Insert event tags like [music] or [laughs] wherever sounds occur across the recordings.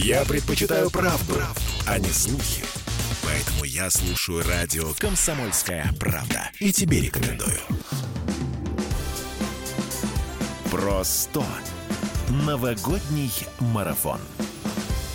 Я предпочитаю правду, правду, а не слухи. Поэтому я слушаю радио «Комсомольская правда». И тебе рекомендую. Просто новогодний марафон.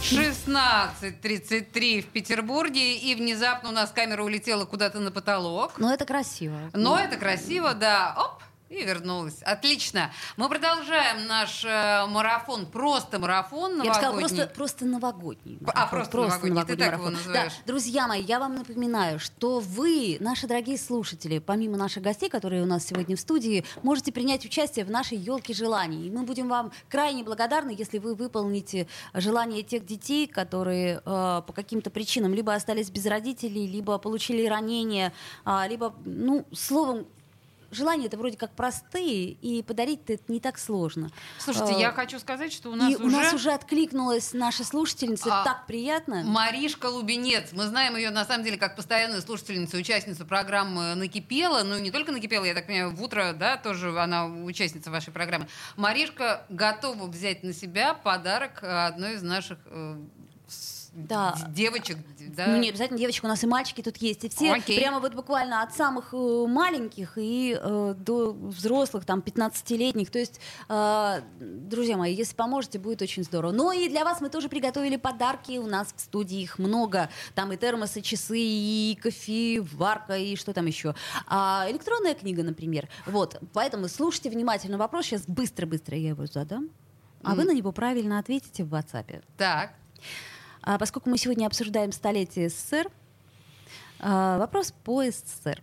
16.33 в Петербурге, и внезапно у нас камера улетела куда-то на потолок. Но это красиво. Но это красиво, да. Оп, и вернулась. Отлично. Мы продолжаем наш э, марафон. Просто марафон новогодний. Я бы сказала, просто, просто новогодний. А, просто новогодний. Ты так его называешь. Да. Друзья мои, я вам напоминаю, что вы, наши дорогие слушатели, помимо наших гостей, которые у нас сегодня в студии, можете принять участие в нашей елке желаний. И мы будем вам крайне благодарны, если вы выполните желания тех детей, которые э, по каким-то причинам либо остались без родителей, либо получили ранения, э, либо, ну, словом, желания это вроде как простые, и подарить-то это не так сложно. Слушайте, а, я хочу сказать, что у нас и уже... у нас уже откликнулась наша слушательница, а, так приятно. Маришка Лубенец, мы знаем ее на самом деле как постоянную слушательницу, участницу программы «Накипела», ну не только «Накипела», я так понимаю, в утро, да, тоже она участница вашей программы. Маришка готова взять на себя подарок одной из наших э, да. девочек, да? Ну, не обязательно девочек, у нас и мальчики тут есть. И все Окей. прямо вот буквально от самых э, маленьких и э, до взрослых, там, 15-летних. То есть, э, друзья мои, если поможете, будет очень здорово. Но и для вас мы тоже приготовили подарки. У нас в студии их много. Там и термосы, часы, и кофе, варка, и что там еще. А, электронная книга, например. Вот, поэтому слушайте внимательно вопрос. Сейчас быстро-быстро я его задам. А mm. вы на него правильно ответите в WhatsApp. Так. А поскольку мы сегодня обсуждаем столетие СССР, а, вопрос по СССР.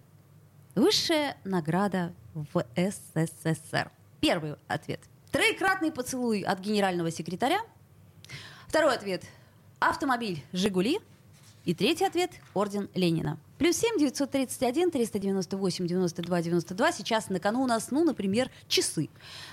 Высшая награда в СССР. Первый ответ. Троекратный поцелуй от генерального секретаря. Второй ответ. Автомобиль «Жигули». И третий ответ – орден Ленина. Плюс 7 931 398 92 92. Сейчас на кону у нас, ну, например, часы.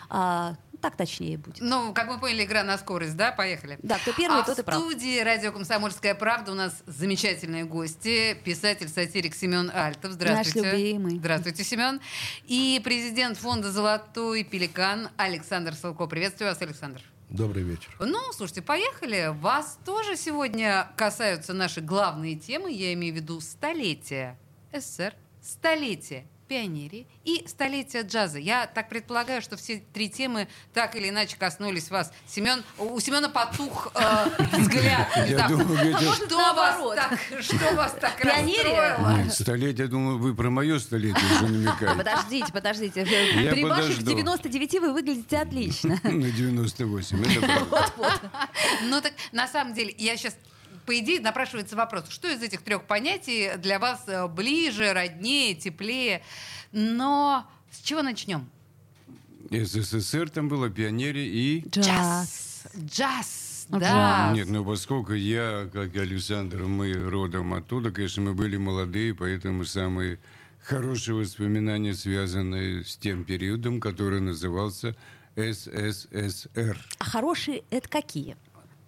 А, так точнее будет. Ну, как мы поняли, игра на скорость, да? Поехали. Да, кто первый, а тот и прав. в студии «Радио Комсомольская правда» у нас замечательные гости. Писатель-сатирик Семен Альтов. Здравствуйте. Наш любимый. Здравствуйте, Семен. И президент фонда «Золотой пеликан» Александр Салко. Приветствую вас, Александр. Добрый вечер. Ну, слушайте, поехали. Вас тоже сегодня касаются наши главные темы. Я имею в виду столетие СССР, столетие пионерии и столетие джаза. Я так предполагаю, что все три темы так или иначе коснулись вас. Семен, у Семена потух э, [laughs] взгляд. Я думаю, что, вас так, что вас так расстроило? столетие, думаю, вы про мое столетие уже намекаете. Подождите, подождите. Я При ваших подожду. 99 вы выглядите отлично. [laughs] На 98, это правда. Ну так, на самом деле, я сейчас по идее, напрашивается вопрос, что из этих трех понятий для вас э, ближе, роднее, теплее? Но с чего начнем? СССР там было, пионерия и... Джаз. Джаз, Ну, да. Нет, ну поскольку я, как и Александр, мы родом оттуда, конечно, мы были молодые, поэтому самые хорошие воспоминания связаны с тем периодом, который назывался СССР. А хорошие это какие?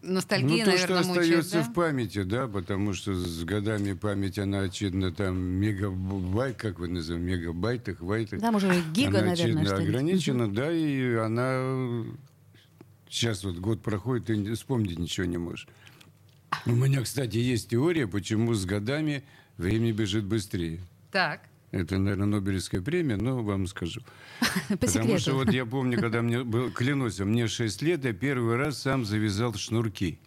Ностальгия, ну, то, что наверное, остается мучает, да? в памяти, да, потому что с годами память, она, очевидно, там мегабайт, как вы называете, мегабайтах, вайтах. Там уже гига, она, наверное, очевидно, что-нибудь. ограничена, да, и она... Сейчас вот год проходит, и вспомнить ничего не можешь. У меня, кстати, есть теория, почему с годами время бежит быстрее. Так. Это, наверное, Нобелевская премия, но вам скажу. [laughs] По Потому секрету. что вот я помню, когда мне был, клянусь, мне 6 лет, я первый раз сам завязал шнурки.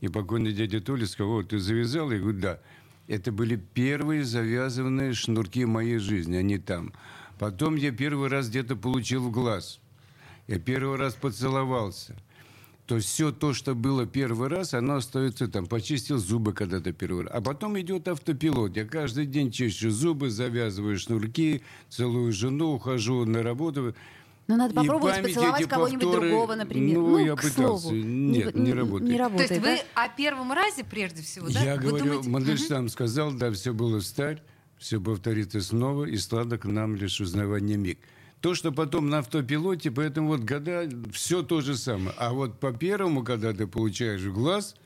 И покойный дядя Толя сказал, ты завязал? Я говорю, да. Это были первые завязанные шнурки моей жизни, они там. Потом я первый раз где-то получил в глаз. Я первый раз поцеловался. То есть все то, что было первый раз, оно остается там. Почистил зубы когда-то первый раз. А потом идет автопилот. Я каждый день чищу зубы, завязываю шнурки, целую жену, ухожу на работу. Ну, надо попробовать поцеловать кого-нибудь повторы, другого, например. ну, я к пытался. слову. Нет, не работает. Не То работает, есть да? вы о первом разе прежде всего, да? Я Вы говорю, думаете- Мандельштам сказал, да, все было старь, все повторится снова, и сладок нам лишь узнавание миг. То, что потом на автопилоте, поэтому вот года, все то же самое. А вот по первому, когда ты получаешь в глаз,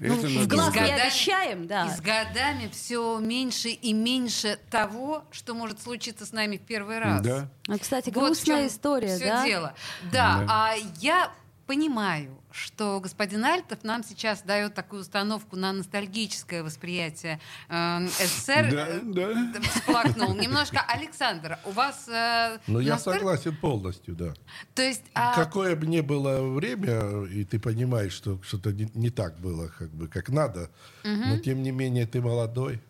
это Ну, в надо глаз С не обещаем, да. И с годами все меньше и меньше того, что может случиться с нами в первый раз. Да. Ну, кстати, Вот в грустная чём история, всё да? дело. Да, Да. а я понимаю, что господин Альтов нам сейчас дает такую установку на ностальгическое восприятие э, СССР. Да, да. Всплакнул немножко. Александр, у вас... э, Ну, я настолько- согласен полностью, да. То есть... а, Какое бы ни было время, и ты понимаешь, что что-то не, не так было, как бы, как надо, но тем не менее ты молодой,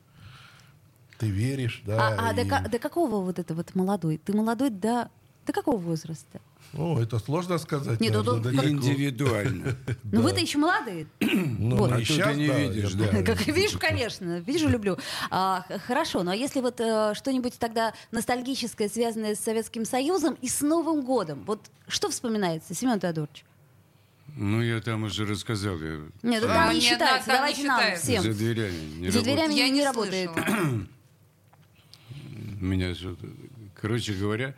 ты веришь, да. А, а до, и- ка- до какого вот это вот молодой? Ты молодой до, до какого возраста? Ну, это сложно сказать. Нет, ну, наверное, тут какого- Индивидуально. [laughs] Ну вы-то еще молодые. Ну, А ты не да, видишь, да. Как вижу, конечно, вижу, люблю. А, хорошо, ну а если вот э, что-нибудь тогда ностальгическое, связанное с Советским Союзом и с Новым годом, вот что вспоминается, Семен Теодорович? Ну, я там уже рассказал. Я Нет, это А, там не считается, да, не давайте нам всем. за дверями не За дверями я не, не работает. Меня что-то- Короче говоря,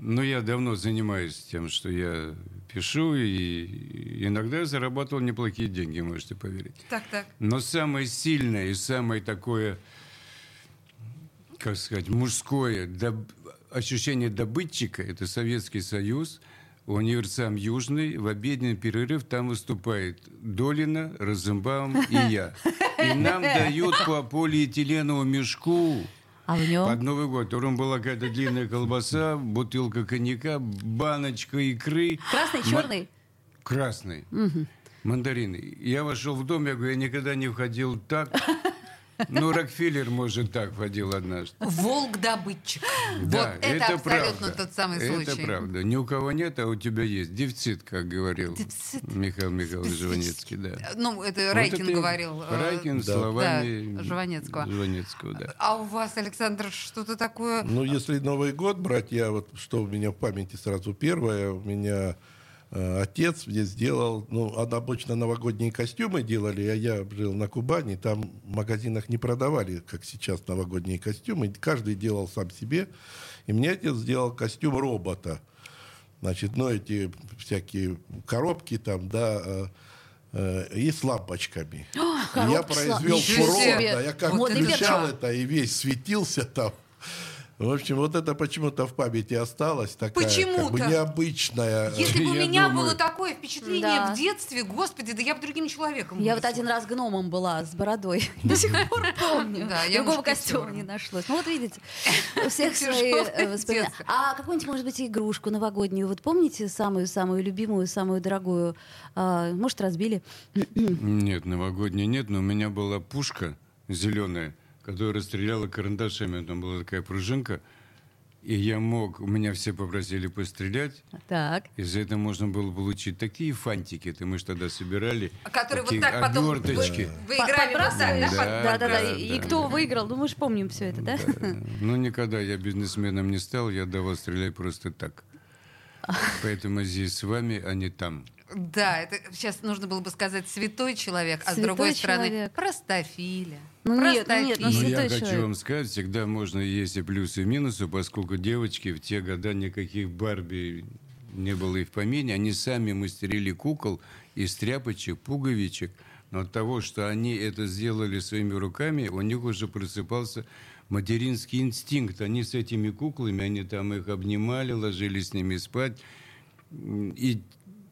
ну, я давно занимаюсь тем, что я пишу, и иногда зарабатывал неплохие деньги, можете поверить. Так, так. Но самое сильное и самое такое, как сказать, мужское доб- ощущение добытчика – это Советский Союз, универсам Южный, в обеденный перерыв там выступает Долина, Розенбаум и я. [laughs] И нам дают по полиэтиленовому мешку А в нем? под Новый год. Утром была какая-то длинная колбаса, бутылка коньяка, баночка икры. Красный, черный? Красный. Мандарины. Я вошел в дом, я говорю, я никогда не входил так. Ну, Рокфеллер, может, так входил однажды. Волк-добытчик. Да, вот это, абсолютно правда. тот самый Это случай. правда. Ни у кого нет, а у тебя есть. Дефицит, как говорил Дефицит. Михаил Михайлович Жванецкий. Да. Ну, это Вот Райкин это говорил. э, Райкин Да. словами Да, Жванецкого. Жванецкого, да. А у вас, Александр, что-то такое? Ну, если Новый год брать, я вот, что у меня в памяти сразу первое, у меня отец мне сделал, ну, а обычно новогодние костюмы делали, а я жил на Кубани, там в магазинах не продавали, как сейчас, новогодние костюмы, каждый делал сам себе, и мне отец сделал костюм робота. Значит, ну, эти всякие коробки там, да, э, э, и с лампочками. Я коробки с лам- произвел фурор, да, я как Вот включал это, и весь светился там. В общем, вот это почему-то в памяти осталось такая, как бы необычная. Если бы у меня думаю- было такое впечатление Да. в детстве, господи, да я бы другим человеком Я вот один раз гномом была с бородой. [laughs] До сих пор помню. Да, я Другого костюма не нашлось. Ну вот видите, [laughs] у всех свои э, воспоминания. А какую-нибудь, может быть, игрушку новогоднюю? Вот помните самую-самую любимую, самую дорогую? А, Может, разбили? Нет, новогодней нет, но у меня была пушка зеленая, которая стреляла карандашами. Там была такая пружинка. И я мог, у меня все попросили пострелять. Так. И за это можно было получить такие фантики, это мы же тогда собирали. Которые вот так потом вы, оберточки. вы играли вот так, да? Да, Да, да, да. да, И да, кто да. выиграл? Ну, мы же помним все это, да? Ну, никогда я бизнесменом не стал, я давал стрелять просто так. [laughs] Поэтому здесь с вами, а не там. Да, это сейчас нужно было бы сказать святой человек, а с другой стороны человек. простофиля. Ну нет, нет, ну Но я хочу человек. вам сказать, всегда можно есть и плюсы, и минусы, поскольку девочки в те года никаких Барби не было и в помине. Они сами мастерили кукол из тряпочек, пуговичек. Но от того, что они это сделали своими руками, у них уже просыпался материнский инстинкт. Они с этими куклами, они там их обнимали, ложились с ними спать. И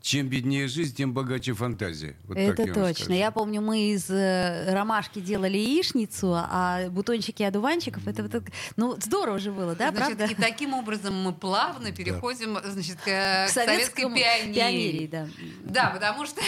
чем беднее жизнь, тем богаче фантазия. Вот Это я точно. скажу. Я помню, мы из э, ромашки делали яичницу, а бутончики одуванчиков, это вот так- ну здорово же было, да, Значит, правда? и таким образом мы плавно переходим, значит, к, к К советской пионерии. пионерии, да. Да, потому что,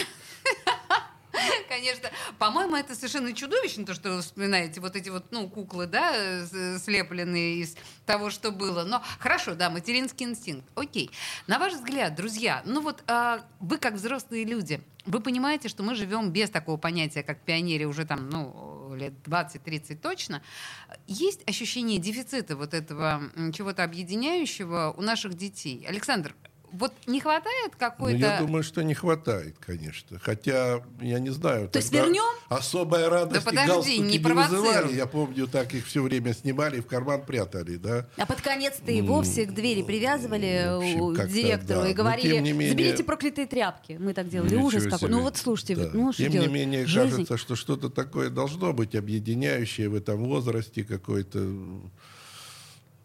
[laughs] конечно, по-моему, это совершенно чудовищно, то, что вы вспоминаете, вот эти вот, ну, куклы, да, слепленные из того, что было. Но хорошо, да, материнский инстинкт. Окей. На ваш взгляд, друзья, ну вот а, вы как взрослые люди, вы понимаете, что мы живем без такого понятия, как пионерия уже там, ну, лет 20-30 точно. Есть ощущение дефицита вот этого чего-то объединяющего у наших детей? Александр, вот не хватает Ну, какой-то... я думаю, что не хватает, конечно. Хотя, я не знаю. То есть вернем? Особая радость подожди, галстуки не не, вызывали. Я помню, так их все время снимали и в карман прятали, да. А под конец-то и вовсе к двери привязывали в общем, директору да. и говорили, не менее- заберите проклятые тряпки. Мы так делали. Ничего Ужас какой. себе. Ну вот слушайте, Да. ну что Тем делать? не менее, Жизнь. кажется, что что-то такое должно быть объединяющее в этом возрасте, какой-то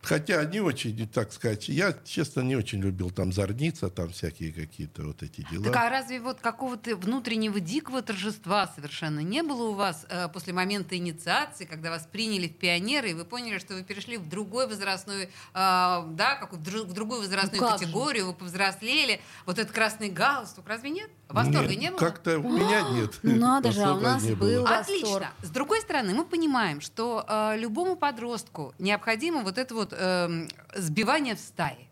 Хотя не очень, так сказать, я, честно, не очень любил там зорниться, там всякие какие-то вот эти дела. Так а разве вот какого-то внутреннего дикого торжества совершенно не было у вас э, после момента инициации, когда вас приняли в пионеры, и вы поняли, что вы перешли в другой возрастной, э, да, как в, дру- в другую возрастную Ну как же? категорию, вы повзрослели, вот этот красный галстук, разве нет? Восторга Нет, не было? Как-то у меня нет. Ну надо же, а у нас был. Отлично. С другой стороны, мы понимаем, что э, любому подростку необходимо вот это вот эм, сбивание в стае.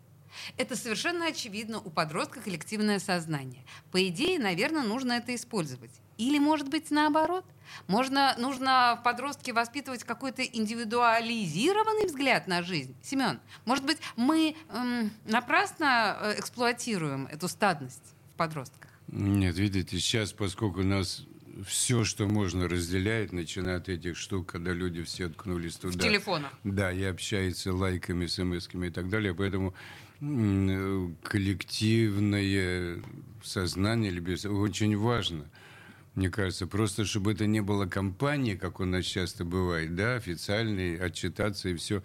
Это совершенно очевидно у подростка коллективное сознание. По идее, наверное, нужно это использовать. Или, может быть, наоборот. Можно, нужно в подростке воспитывать какой-то индивидуализированный взгляд на жизнь. Семен, может быть, мы эм, напрасно э, эксплуатируем эту стадность в подростках? Нет, видите, сейчас, поскольку нас все, что можно, разделяет, начиная от этих штук, когда люди все откнулись туда. В телефонах. Да, и общаются лайками, смс-ками и так далее. Поэтому э, коллективное сознание или без- очень важно. Мне кажется, просто чтобы это не было компании, как у нас часто бывает, да, официальной, отчитаться и все.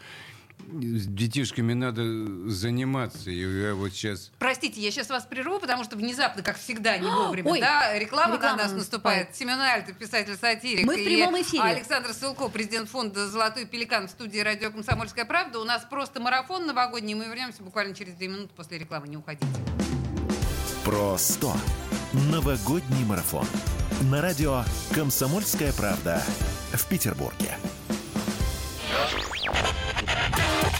С детишками надо заниматься. И я вот сейчас Простите, я сейчас вас прерву, потому что внезапно, как всегда, не вовремя, Ой, да, реклама, реклама на нас наступает. Семен Альтов, писатель-сатирик. Мы в прямом эфире. Александр Сылко, президент фонда «Золотой пеликан» в студии «Радио Комсомольская правда». У нас просто марафон новогодний. Мы вернемся буквально через две минуты после рекламы. Не уходите. Про 100. Новогодний марафон. На радио «Комсомольская правда» в Петербурге.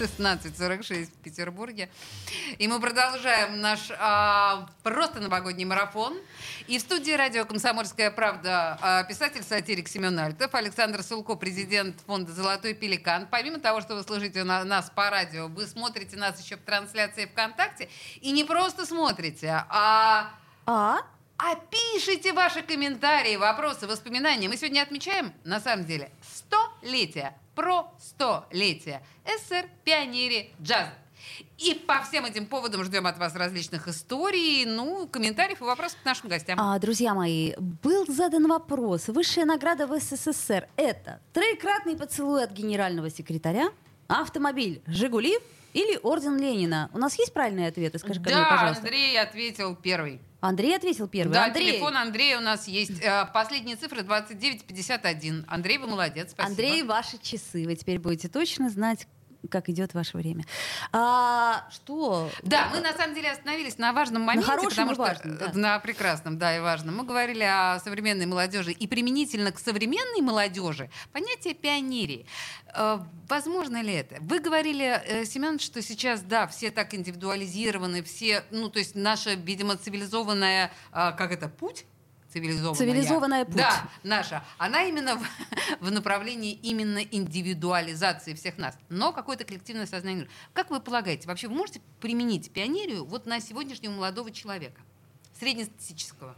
16.46 в Петербурге. И мы продолжаем наш а, просто новогодний марафон. И в студии радио «Комсомольская правда» а, писатель-сатирик Семен Альтов, Александр Сулко, президент фонда «Золотой пеликан». Помимо того, что вы слушаете на- нас по радио, вы смотрите нас еще в трансляции ВКонтакте. И не просто смотрите, а А? А пишите ваши комментарии, вопросы, воспоминания. Мы сегодня отмечаем, на самом деле, столетие, про столетие СССР, пионере джаза. И по всем этим поводам ждем от вас различных историй, ну, комментариев и вопросов к нашим гостям. А, друзья мои, был задан вопрос. Высшая награда в СССР – это троекратный поцелуй от генерального секретаря, автомобиль «Жигули» или орден Ленина? У нас есть правильные ответы? Скажи мне, да, пожалуйста. Андрей ответил первый. Андрей ответил первый. Да, Андрей, телефон Андрея у нас есть. Э, Последние цифры 2951. Андрей, вы молодец, спасибо. Андрей, ваши часы. Вы теперь будете точно знать, как идет ваше время. А, что? Да, мы на самом деле остановились на важном моменте, хорошем потому что важном, да. на прекрасном, да, и важном. Мы говорили о современной молодежи и применительно к современной молодежи понятие пионерии. Э, Возможно ли это? Вы говорили, э, Семен, что сейчас, да, все так индивидуализированы, все, ну, то есть наша, видимо, цивилизованная, а, как это, путь? Цивилизованная. Цивилизованная путь. Да, наша. Она именно в, [laughs] в направлении именно индивидуализации всех нас. Но какое-то коллективное сознание. Как вы полагаете, вообще вы можете применить пионерию вот на сегодняшнего молодого человека? Среднестатистического.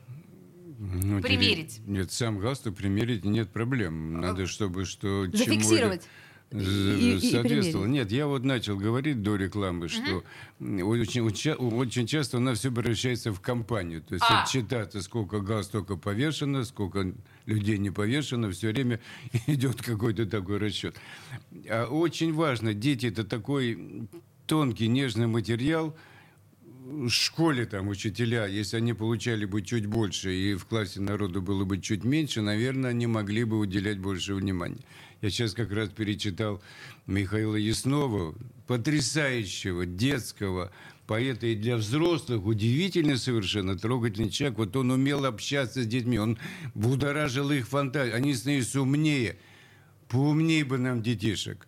Ну, Примерить. теперь- Нет, сам галстук примерить нет проблем. Надо, чтобы что... чему- Зафиксировать. з- И- и соответствовало. примерить. Нет, я вот начал говорить до рекламы, что очень, часто у нас все превращается в компанию. То есть А. отчитаться, сколько галстука повешено, сколько людей не повешено, все время [laughs] идет какой-то такой расчет. А очень важно, дети это такой тонкий, нежный материал, в школе там учителя, если они получали бы чуть больше и в классе народу было бы чуть меньше, наверное, они могли бы уделять больше внимания. Я сейчас как раз перечитал Михаила Яснова, потрясающего детского поэта и для взрослых, удивительный совершенно, трогательный человек. Вот он умел общаться с детьми, он будоражил их фантазию, они становились умнее. Поумнее бы нам детишек.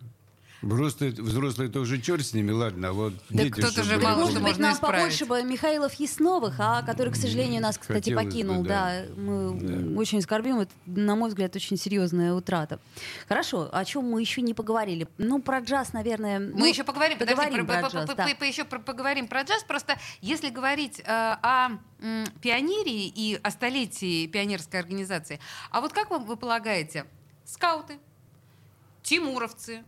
Просто взрослые тоже черт с ними, ладно, а вот Да дети, кто-то же мало Может быть, нам исправить. побольше бы Михаилов Ясновых, а который, к сожалению, нас, кстати, Хотелось бы, покинул. да. да. мы очень скорбим. Это, на мой взгляд, очень серьезная утрата. Хорошо, о чем мы еще не поговорили? Ну, про джаз, наверное. Мы ну, еще поговорим, подожди, поговорим про- про по- джаз, по- да. по- по- еще про- поговорим про джаз. Просто если говорить э, о м, пионерии и о столетии пионерской организации, а вот как вам вы полагаете, скауты, тимуровцы.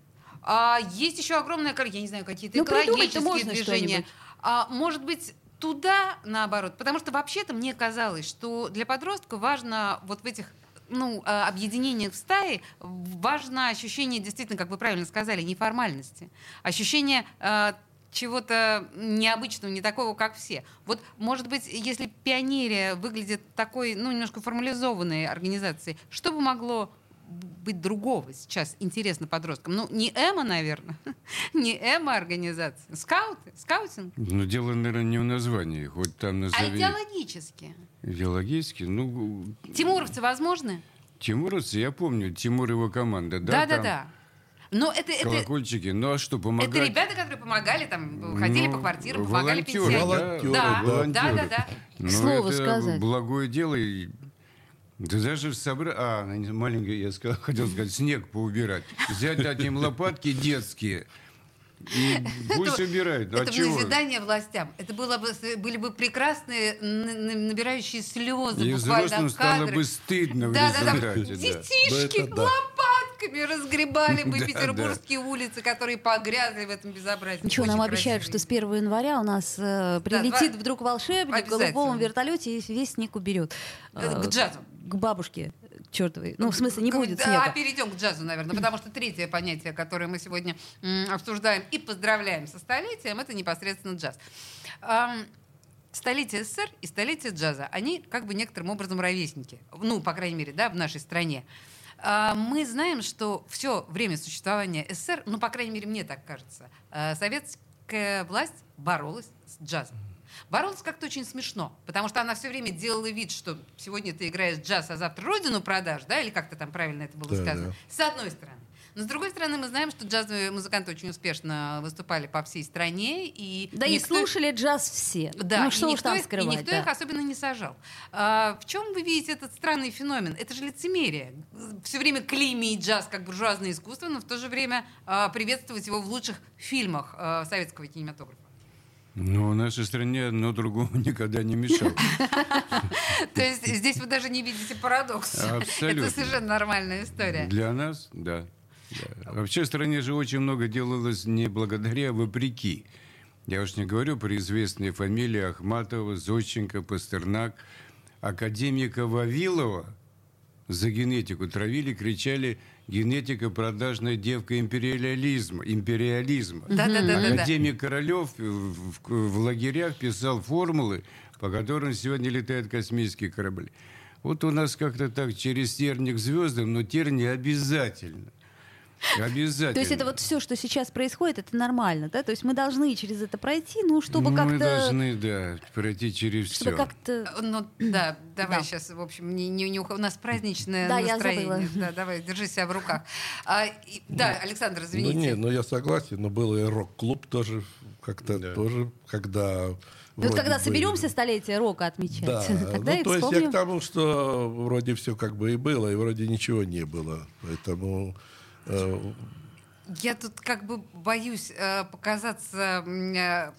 А, есть еще огромное количество, я не знаю, какие-то Ну, экологические можно движения. А, может быть, туда наоборот? Потому что вообще-то мне казалось, что для подростка важно вот в этих ну, а, объединениях в стае важно ощущение, действительно, как вы правильно сказали, неформальности. Ощущение а, чего-то необычного, не такого, как все. Вот, может быть, если пионерия выглядит такой, ну, немножко формализованной организацией, что бы могло быть другого сейчас интересно подросткам? Ну, не Эма, наверное, [laughs] не Эма организация. Скауты, скаутинг. Но дело, наверное, не в названии. Хоть там А назови... идеологически? Идеологически. Ну, Тимуровцы возможны? Тимуровцы, я помню, Тимур и его команда. Да, там Да-да-да. Но это, это, Колокольчики. Ну, а что, помогать? это ребята, которые помогали, там, ходили Ну, по квартирам, помогали волонтеры, пенсионерам. Волонтеры, Да, да. да, да, да. Ну, Слово это сказать. благое дело. И... Да даже собрать... А, маленькое, я сказал, [laughs] хотел сказать, снег поубирать. Взять, дать им лопатки детские. И пусть Это- убирают. Ну, а Это в чего? назидание властям. Это было бы, были бы прекрасные, набирающие слезы И буквально взрослым стало кадры. бы стыдно в да, да, да. результате. да. Детишки да. лопатками разгребали бы [laughs] Да, петербургские улицы, которые погрязли в этом безобразии. Ничего, Очень нам обещают, что с 1 января у нас э, прилетит вдруг волшебник в голубом вертолете и весь снег уберет. К- Э, к джазу. К бабушке чертовой. Ну, в смысле, не будет да, снега. перейдем к джазу, наверное, потому что третье понятие, которое мы сегодня обсуждаем и поздравляем со столетием, это непосредственно джаз. Столетие СССР и столетие джаза, они как бы некоторым образом ровесники. Ну, по крайней мере, да, в нашей стране. А, Мы знаем, что все время существования СССР, ну, по крайней мере, мне так кажется, а, советская власть боролась с джазом. Боролась как-то очень смешно, потому что она все время делала вид, что сегодня ты играешь джаз, а завтра родину продашь, да, или как-то там правильно это было Да, сказано. да. С одной стороны. Но с другой стороны, мы знаем, что джазовые музыканты очень успешно выступали по всей стране. И Да и никто- слушали джаз все. да, ну и что уж никто, там их, и никто да. их особенно не сажал. А, в чем вы видите этот странный феномен? Это же лицемерие. Все время клеймить джаз как буржуазное искусство, но в то же время а, приветствовать его в лучших фильмах а, советского кинематографа. В нашей стране одно другому [laughs] никогда не мешало. [laughs] То есть здесь вы даже не видите парадокс. [laughs] Абсолютно. Это совершенно нормальная история. Для нас, да. Вообще в стране же очень много делалось не благодаря, а вопреки. Я уж не говорю про известные фамилии Ахматова, Зодченко, Пастернак. Академика Вавилова за генетику травили, кричали «генетика продажная девка империализма». империализма. Да-да-да-да-да. Академик Королев в, в- в лагерях писал формулы, по которым сегодня летают космические корабли. Вот у нас как-то так через терник звездам, но терни обязательно. [laughs] Обязательно. То есть это вот все, что сейчас происходит, это нормально, да? То есть мы должны через это пройти, ну, чтобы Мы как-то... должны, да, пройти через Чтобы все. как-то... Ну да, давай Да. сейчас, в общем, не, не, не ух- у нас праздничное Да, я настроение. забыла. Да, давай, держи себя в руках. А, и- да, Александр, Ну извините. не, ну я согласен, но был и рок-клуб тоже как-то Да. тоже, когда... Вот когда бы- соберемся столетие рока отмечать, Да, [laughs] тогда ну и то есть я вспомним. к тому, что вроде все как бы и было, и вроде ничего не было. Поэтому э, Я тут как бы боюсь э, показаться, э,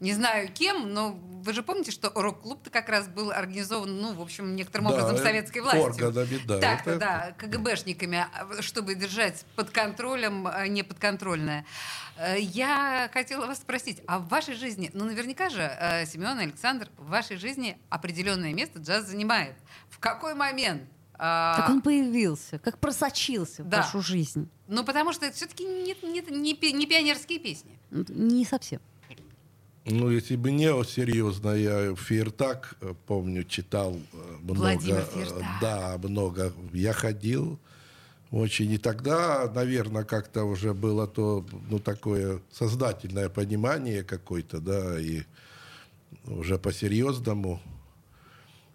не знаю кем, но вы же помните, что рок-клуб-то как раз был организован, ну, в общем, некоторым Да, образом э, советской властью. органами, да, Так, это- да, КГБшниками, а, чтобы держать под контролем а, неподконтрольное. Я хотела вас спросить, а в вашей жизни, ну, наверняка же, Семен, Александр, в вашей жизни определенное место джаз занимает. В какой момент? А, Как он появился, как просочился в Да. вашу жизнь. Ну, потому что это все-таки не, не- не не пионерские песни. Ну, Не совсем. Ну, если бы не серьезно, я Фейертак, э, помню, читал э, много. Владимир э. Да, много. Я ходил очень. И тогда, наверное, как-то уже было то, ну, такое сознательное понимание какое-то, да, и уже по-серьезному.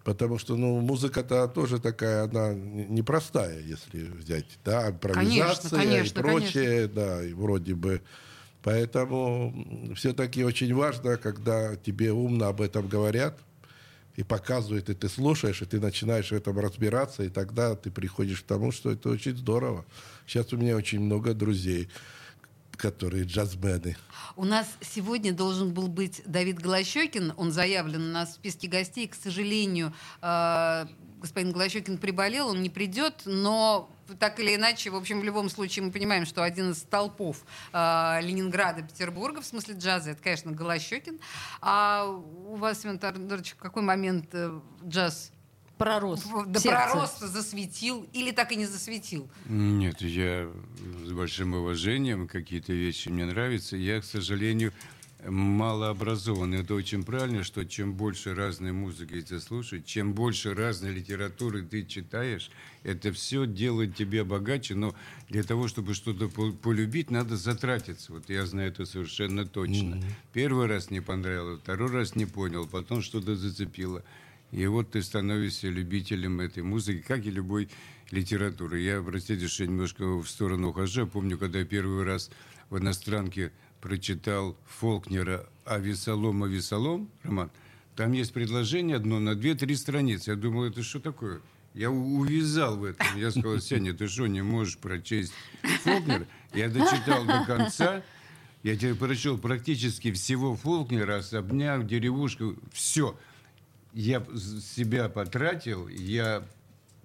Потому что, ну, музыка-то тоже такая, она непростая, если взять, да, импровизация конечно, и прочее, да, и вроде бы. Поэтому все-таки очень важно, когда тебе умно об этом говорят и показывают, и ты слушаешь, и ты начинаешь в этом разбираться, и тогда ты приходишь к тому, что это очень здорово. Сейчас у меня очень много друзей, которые джазмены. У нас сегодня должен был быть Давид Голощекин. Он заявлен у нас в списке гостей. К сожалению, э, господин Голощекин приболел, он не придет, но так или иначе, в общем, в любом случае мы понимаем, что один из столпов э, Ленинграда, Петербурга, в смысле джаза, это, конечно, Голощекин. А у вас, Семен Теодорович, в какой момент э, джаз Пророс. да пророс, засветил или так и не засветил? Нет, я с большим уважением какие-то вещи мне нравятся. Я, к сожалению, малообразован. Это очень правильно, что чем больше разной музыки ты слушаешь, чем больше разной литературы ты читаешь, это все делает тебя богаче, но для того, чтобы что-то по- полюбить, надо затратиться. Вот я знаю это совершенно точно. Первый раз не понравилось, второй раз не понял, потом что-то зацепило. И вот ты становишься любителем этой музыки, как и любой литературы. Я, простите, что я немножко в сторону ухожу. Помню, когда я первый раз в иностранке прочитал Фолкнера «А весолом, а весолом», роман, там есть предложение одно на две-три страницы. Я думал, это что такое? Я увязал в этом. Я сказал, [laughs] Сеня, ты что, не можешь прочесть Фолкнера? Я дочитал до конца. Я тебе прочел практически всего Фолкнера, особняк, деревушку, все. Я себя потратил, я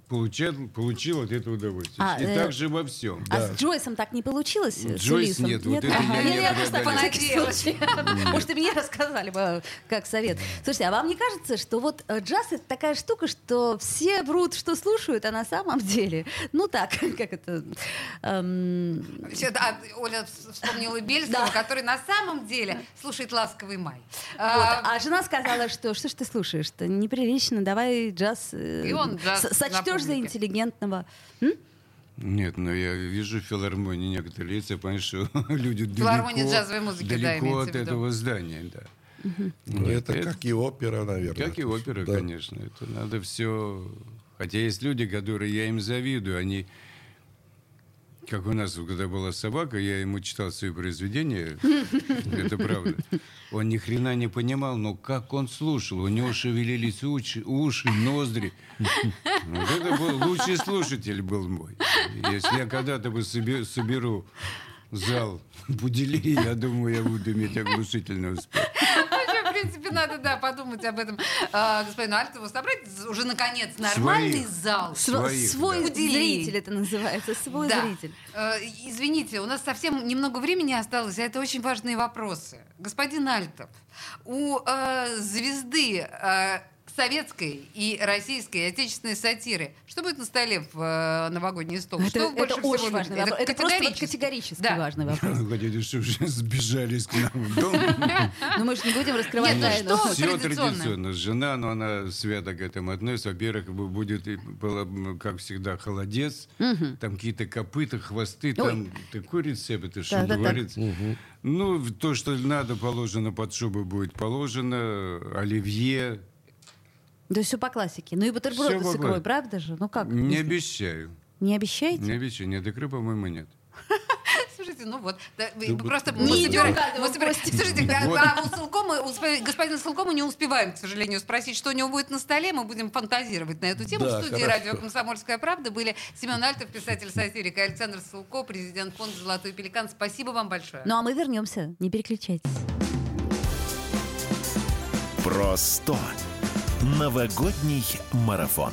получал, получил от этого удовольствие. А, И э, так же во всем. А с Джойсом так не получилось? с Джойс Улисом? нет, вот это Ага. я Нет, просто случай. Может, и мне рассказали бы как совет. Слушайте, а вам не кажется, что вот э, джаз это такая штука, что все врут, что слушают, а на самом деле, ну так, [laughs] как это... эм, да, а, Оля вс- вспомнила Бельского, Да. который на самом деле слушает «Ласковый май». вот. А, А жена сказала, что что ж ты слушаешь-то, неприлично, давай джаз... э, И он джаз Сочтешь за интеллигентного. М? Нет, но я вижу в филармонии некоторые лица, понимаешь, что [laughs] люди Филармония далеко, джазовой музыки, да, далеко имеется от этого здания, да. Ну, Нет, это как и опера, наверное. Как и опера, Да. конечно. Это надо все... Хотя есть люди, которые я им завидую, они... Как у нас, когда была собака, я ему читал свои произведения, [laughs] это правда. Он ни хрена не понимал, но как он слушал, у него шевелились уши, уши ноздри. Вот это был лучший слушатель был мой. Если я когда-то бы собе- соберу зал [laughs] Буделей, я думаю, я буду иметь оглушительный успех. Надо, да, подумать об этом а, господину Альтову. Собрать уже, наконец, нормальный Своих. зал. Своих, свой да. зритель это называется, свой Да. зритель. Э, Извините, у нас совсем немного времени осталось, а это очень важные вопросы. Господин Альтов, у э, звезды э, советской и российской и отечественной сатиры что будет на столе в э, новогодний стол? Это, что это больше всего очень любите? важный вопрос. Это, просто вот категорически Да. важный [laughs] вопрос. Хотите, чтобы уже сбежались к нам в дом? [laughs] Но мы же не будем раскрывать Нет, ну тайну. что? Все традиционно. традиционно. Жена, но она свято к этому относится. Во-первых, бу- будет, как всегда, холодец. Там какие-то копыта, хвосты. Там такой рецепт, это что говорится. Ну, то, что надо положено под шубу, будет положено. Оливье. Да все по классике. Ну и бутерброды по с икрой, правда же? Ну как? Не обещаю. Не обещаете? Не обещаю. Нет, икры, по-моему, нет. [laughs] Слушайте, ну вот, да, вы Ну, просто мы Не идем мы. Слушайте, а- Вот. а у Сылкома, у спа- господина Сылкома не успеваем, к сожалению, спросить, что у него будет на столе. Мы будем фантазировать на эту тему. Да, в студии хорошо. радио «Комсомольская правда» были Семен Альтов, писатель-сатирик, и Александр Сылко, президент фонда «Золотой пеликан». Спасибо вам большое. Ну а мы вернемся. Не переключайтесь. Про 100. Новогодний марафон.